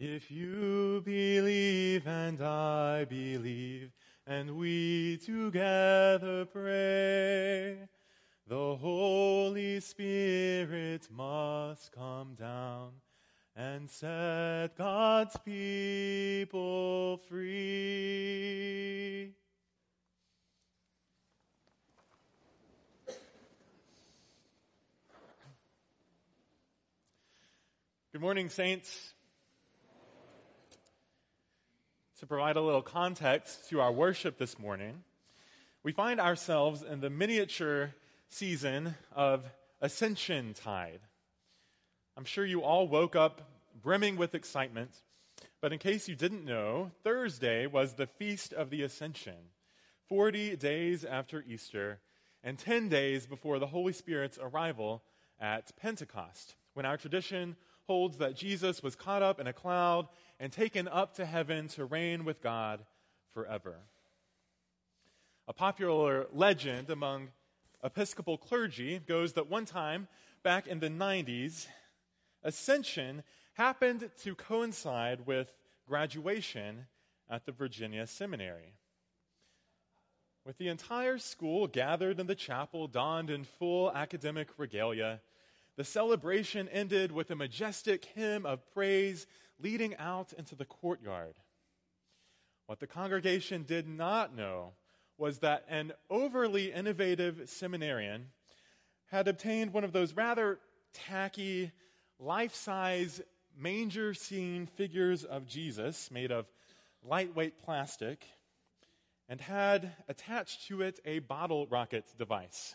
If you believe and I believe, and we together pray, the Holy Spirit must come down and set God's people free. Good morning, Saints. To provide a little context to our worship this morning, we find ourselves in the miniature season of Ascension Tide. I'm sure you all woke up brimming with excitement, but in case you didn't know, Thursday was the Feast of the Ascension, 40 days after Easter, and 10 days before the Holy Spirit's arrival at Pentecost, when our tradition holds that Jesus was caught up in a cloud and taken up to heaven to reign with God forever. A popular legend among Episcopal clergy goes that one time back in the 90s, Ascension happened to coincide with graduation at the Virginia Seminary. With the entire school gathered in the chapel, donned in full academic regalia, the celebration ended with a majestic hymn of praise leading out into the courtyard. What the congregation did not know was that an overly innovative seminarian had obtained one of those rather tacky, life size manger scene figures of Jesus made of lightweight plastic and had attached to it a bottle rocket device.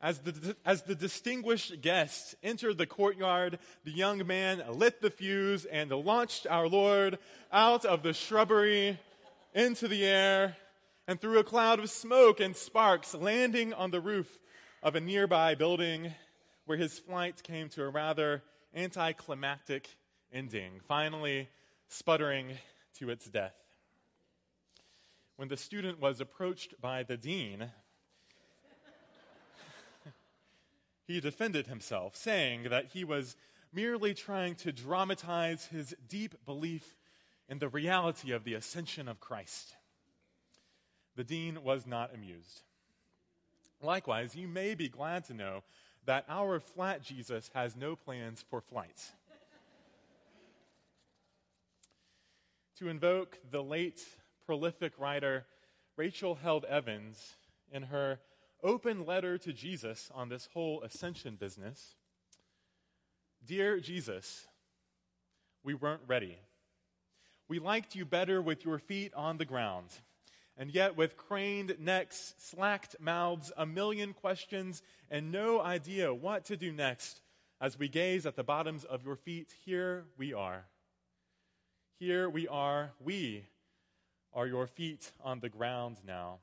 As the, as the distinguished guests entered the courtyard, the young man lit the fuse and launched our Lord out of the shrubbery into the air and through a cloud of smoke and sparks, landing on the roof of a nearby building where his flight came to a rather anticlimactic ending, finally sputtering to its death. When the student was approached by the dean, he defended himself, saying that he was merely trying to dramatize his deep belief in the reality of the ascension of Christ. The dean was not amused. Likewise, you may be glad to know that our flat Jesus has no plans for flight. to invoke the late prolific writer Rachel Held Evans in her open letter to Jesus on this whole ascension business. Dear Jesus, we weren't ready. We liked you better with your feet on the ground. And yet, with craned necks, slacked mouths, a million questions, and no idea what to do next, as we gaze at the bottoms of your feet, here we are. Here we are. We are your feet on the ground now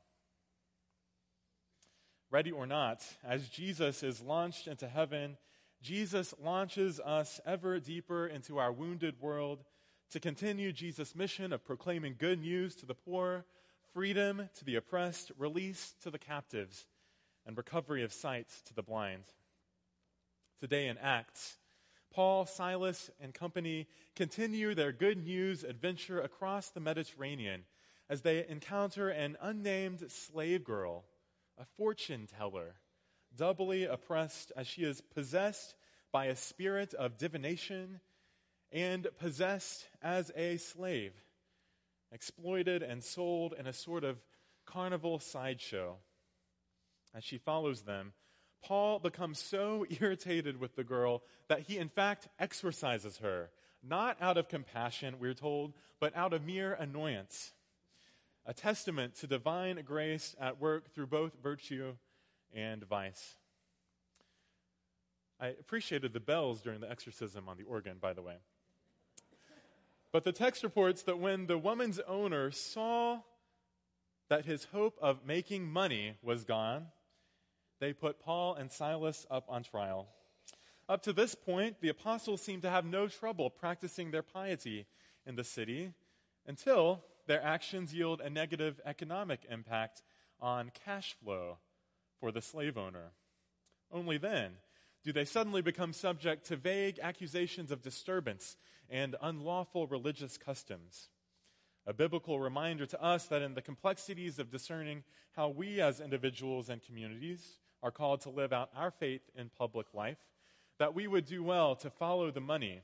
ready or not, as Jesus is launched into heaven, Jesus launches us ever deeper into our wounded world to continue Jesus' mission of proclaiming good news to the poor, freedom to the oppressed, release to the captives, and recovery of sight to the blind. Today in Acts, Paul, Silas, and company continue their good news adventure across the Mediterranean as they encounter an unnamed slave girl a fortune teller, doubly oppressed as she is possessed by a spirit of divination and possessed as a slave, exploited and sold in a sort of carnival sideshow. As she follows them, Paul becomes so irritated with the girl that he, in fact, exorcises her, not out of compassion, we're told, but out of mere annoyance a testament to divine grace at work through both virtue and vice. I appreciated the bells during the exorcism on the organ, by the way. But the text reports that when the woman's owner saw that his hope of making money was gone, they put Paul and Silas up on trial. Up to this point, the apostles seemed to have no trouble practicing their piety in the city until their actions yield a negative economic impact on cash flow for the slave owner. Only then do they suddenly become subject to vague accusations of disturbance and unlawful religious customs? A biblical reminder to us that in the complexities of discerning how we as individuals and communities are called to live out our faith in public life, that we would do well to follow the money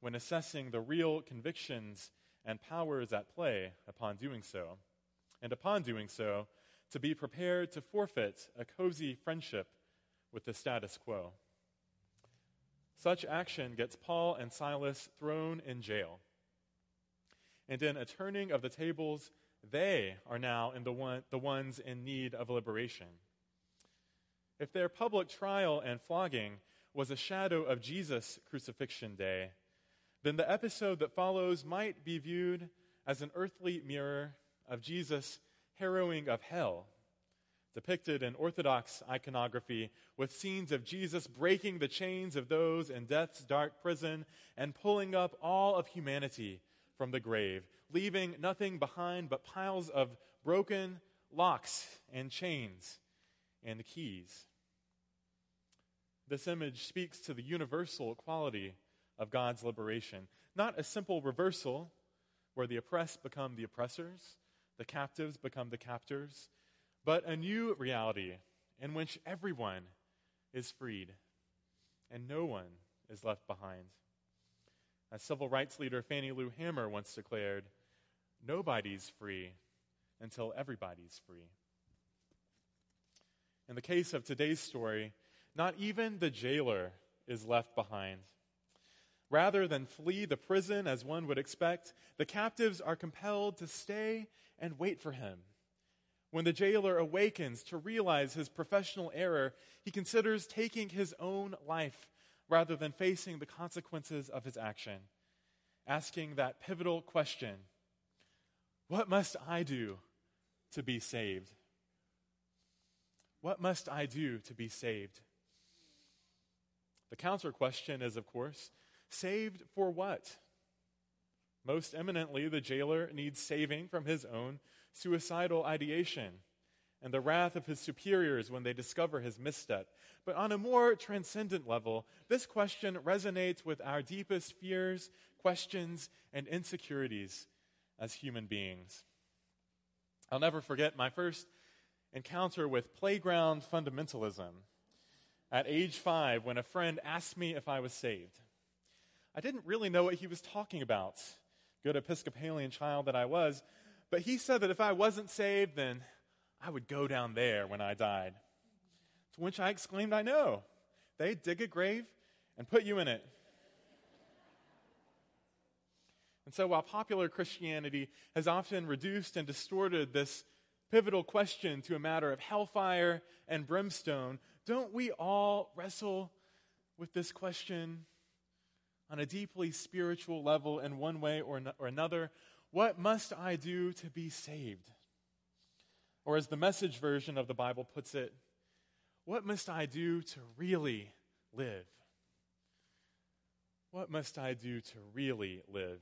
when assessing the real convictions and power is at play upon doing so. And upon doing so, to be prepared to forfeit a cozy friendship with the status quo. Such action gets Paul and Silas thrown in jail. And in a turning of the tables, they are now in the, one, the ones in need of liberation. If their public trial and flogging was a shadow of Jesus' crucifixion day, then the episode that follows might be viewed as an earthly mirror of Jesus' harrowing of hell, depicted in Orthodox iconography with scenes of Jesus breaking the chains of those in death's dark prison and pulling up all of humanity from the grave, leaving nothing behind but piles of broken locks and chains and keys. This image speaks to the universal quality of God's liberation, not a simple reversal where the oppressed become the oppressors, the captives become the captors, but a new reality in which everyone is freed and no one is left behind. As civil rights leader Fannie Lou Hamer once declared, nobody's free until everybody's free. In the case of today's story, not even the jailer is left behind. Rather than flee the prison as one would expect, the captives are compelled to stay and wait for him. When the jailer awakens to realize his professional error, he considers taking his own life rather than facing the consequences of his action, asking that pivotal question What must I do to be saved? What must I do to be saved? The counter question is, of course, saved for what? Most eminently, the jailer needs saving from his own suicidal ideation and the wrath of his superiors when they discover his misstep. But on a more transcendent level, this question resonates with our deepest fears, questions, and insecurities as human beings. I'll never forget my first encounter with playground fundamentalism at age five when a friend asked me if I was saved. I didn't really know what he was talking about, good Episcopalian child that I was, but he said that if I wasn't saved, then I would go down there when I died. To which I exclaimed, I know. They dig a grave and put you in it. And so, while popular Christianity has often reduced and distorted this pivotal question to a matter of hellfire and brimstone, don't we all wrestle with this question on a deeply spiritual level in one way or, no, or another? What must I do to be saved? Or, as the message version of the Bible puts it, what must I do to really live? What must I do to really live?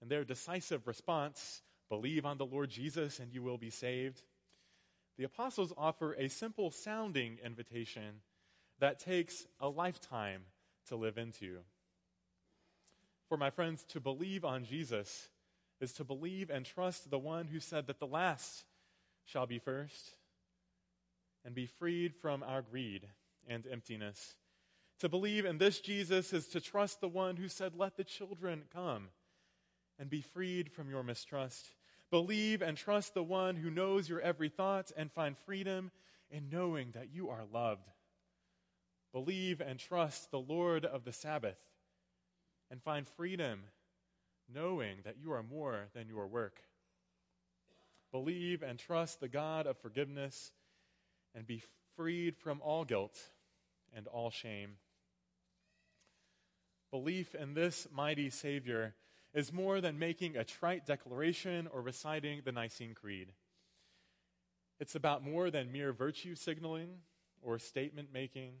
And their decisive response believe on the Lord Jesus and you will be saved. The apostles offer a simple sounding invitation that takes a lifetime to live into. For my friends, to believe on Jesus is to believe and trust the one who said that the last shall be first and be freed from our greed and emptiness. To believe in this Jesus is to trust the one who said, Let the children come and be freed from your mistrust. Believe and trust the one who knows your every thought and find freedom in knowing that you are loved. Believe and trust the Lord of the Sabbath and find freedom knowing that you are more than your work. Believe and trust the God of forgiveness and be freed from all guilt and all shame. Belief in this mighty Savior is more than making a trite declaration or reciting the Nicene Creed. It's about more than mere virtue signaling or statement making.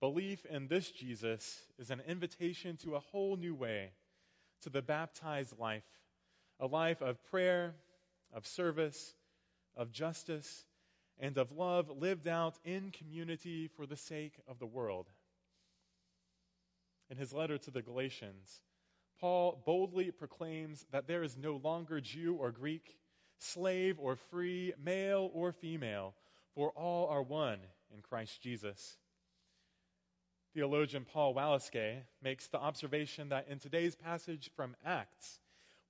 Belief in this Jesus is an invitation to a whole new way, to the baptized life, a life of prayer, of service, of justice, and of love lived out in community for the sake of the world. In his letter to the Galatians, Paul boldly proclaims that there is no longer Jew or Greek, slave or free, male or female, for all are one in Christ Jesus. Theologian Paul Walaskay makes the observation that in today's passage from Acts,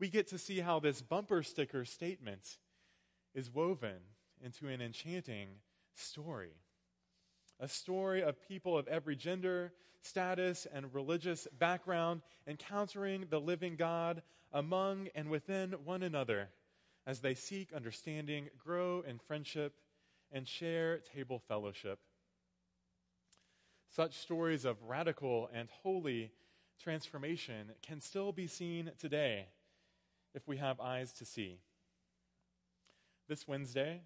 we get to see how this bumper sticker statement is woven into an enchanting story. A story of people of every gender, status, and religious background encountering the living God among and within one another as they seek understanding, grow in friendship, and share table fellowship. Such stories of radical and holy transformation can still be seen today if we have eyes to see. This Wednesday,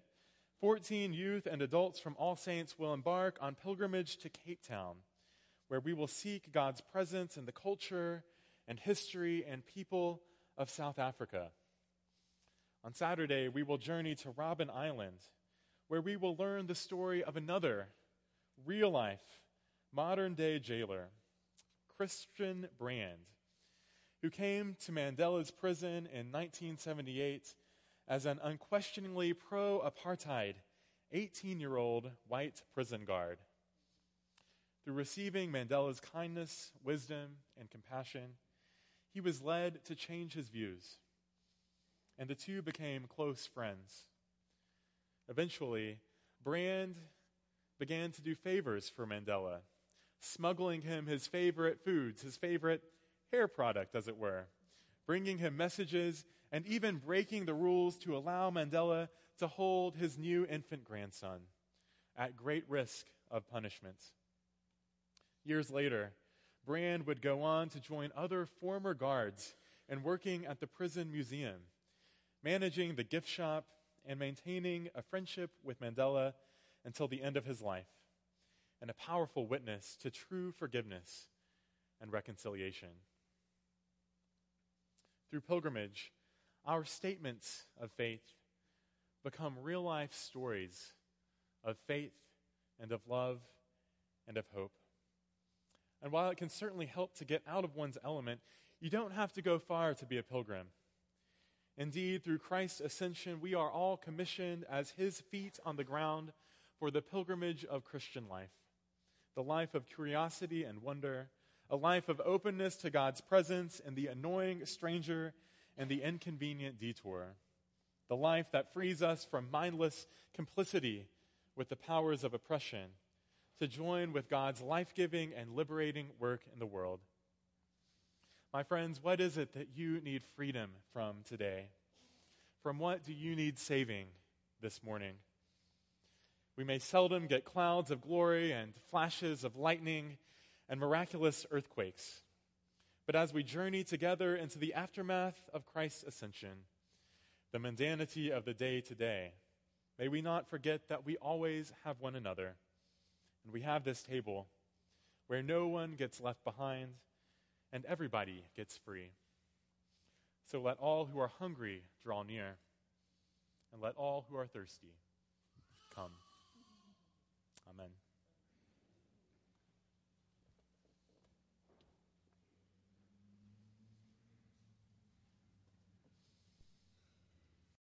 14 youth and adults from All Saints will embark on pilgrimage to Cape Town, where we will seek God's presence in the culture and history and people of South Africa. On Saturday, we will journey to Robben Island, where we will learn the story of another real life, modern day jailer, Christian Brand, who came to Mandela's prison in 1978 as an unquestioningly pro apartheid 18 year old white prison guard. Through receiving Mandela's kindness, wisdom, and compassion, he was led to change his views, and the two became close friends. Eventually, Brand began to do favors for Mandela, smuggling him his favorite foods, his favorite hair product, as it were, bringing him messages and even breaking the rules to allow Mandela to hold his new infant grandson at great risk of punishment. Years later, Brand would go on to join other former guards and working at the prison museum, managing the gift shop and maintaining a friendship with Mandela until the end of his life, and a powerful witness to true forgiveness and reconciliation. Through pilgrimage, our statements of faith become real life stories of faith and of love and of hope. And while it can certainly help to get out of one's element, you don't have to go far to be a pilgrim. Indeed, through Christ's ascension, we are all commissioned as his feet on the ground for the pilgrimage of Christian life the life of curiosity and wonder, a life of openness to God's presence and the annoying stranger and the inconvenient detour, the life that frees us from mindless complicity with the powers of oppression to join with God's life giving and liberating work in the world. My friends, what is it that you need freedom from today? From what do you need saving this morning? We may seldom get clouds of glory and flashes of lightning and miraculous earthquakes. But as we journey together into the aftermath of Christ's ascension, the mundanity of the day to day, may we not forget that we always have one another. And we have this table where no one gets left behind and everybody gets free. So let all who are hungry draw near, and let all who are thirsty. Amen.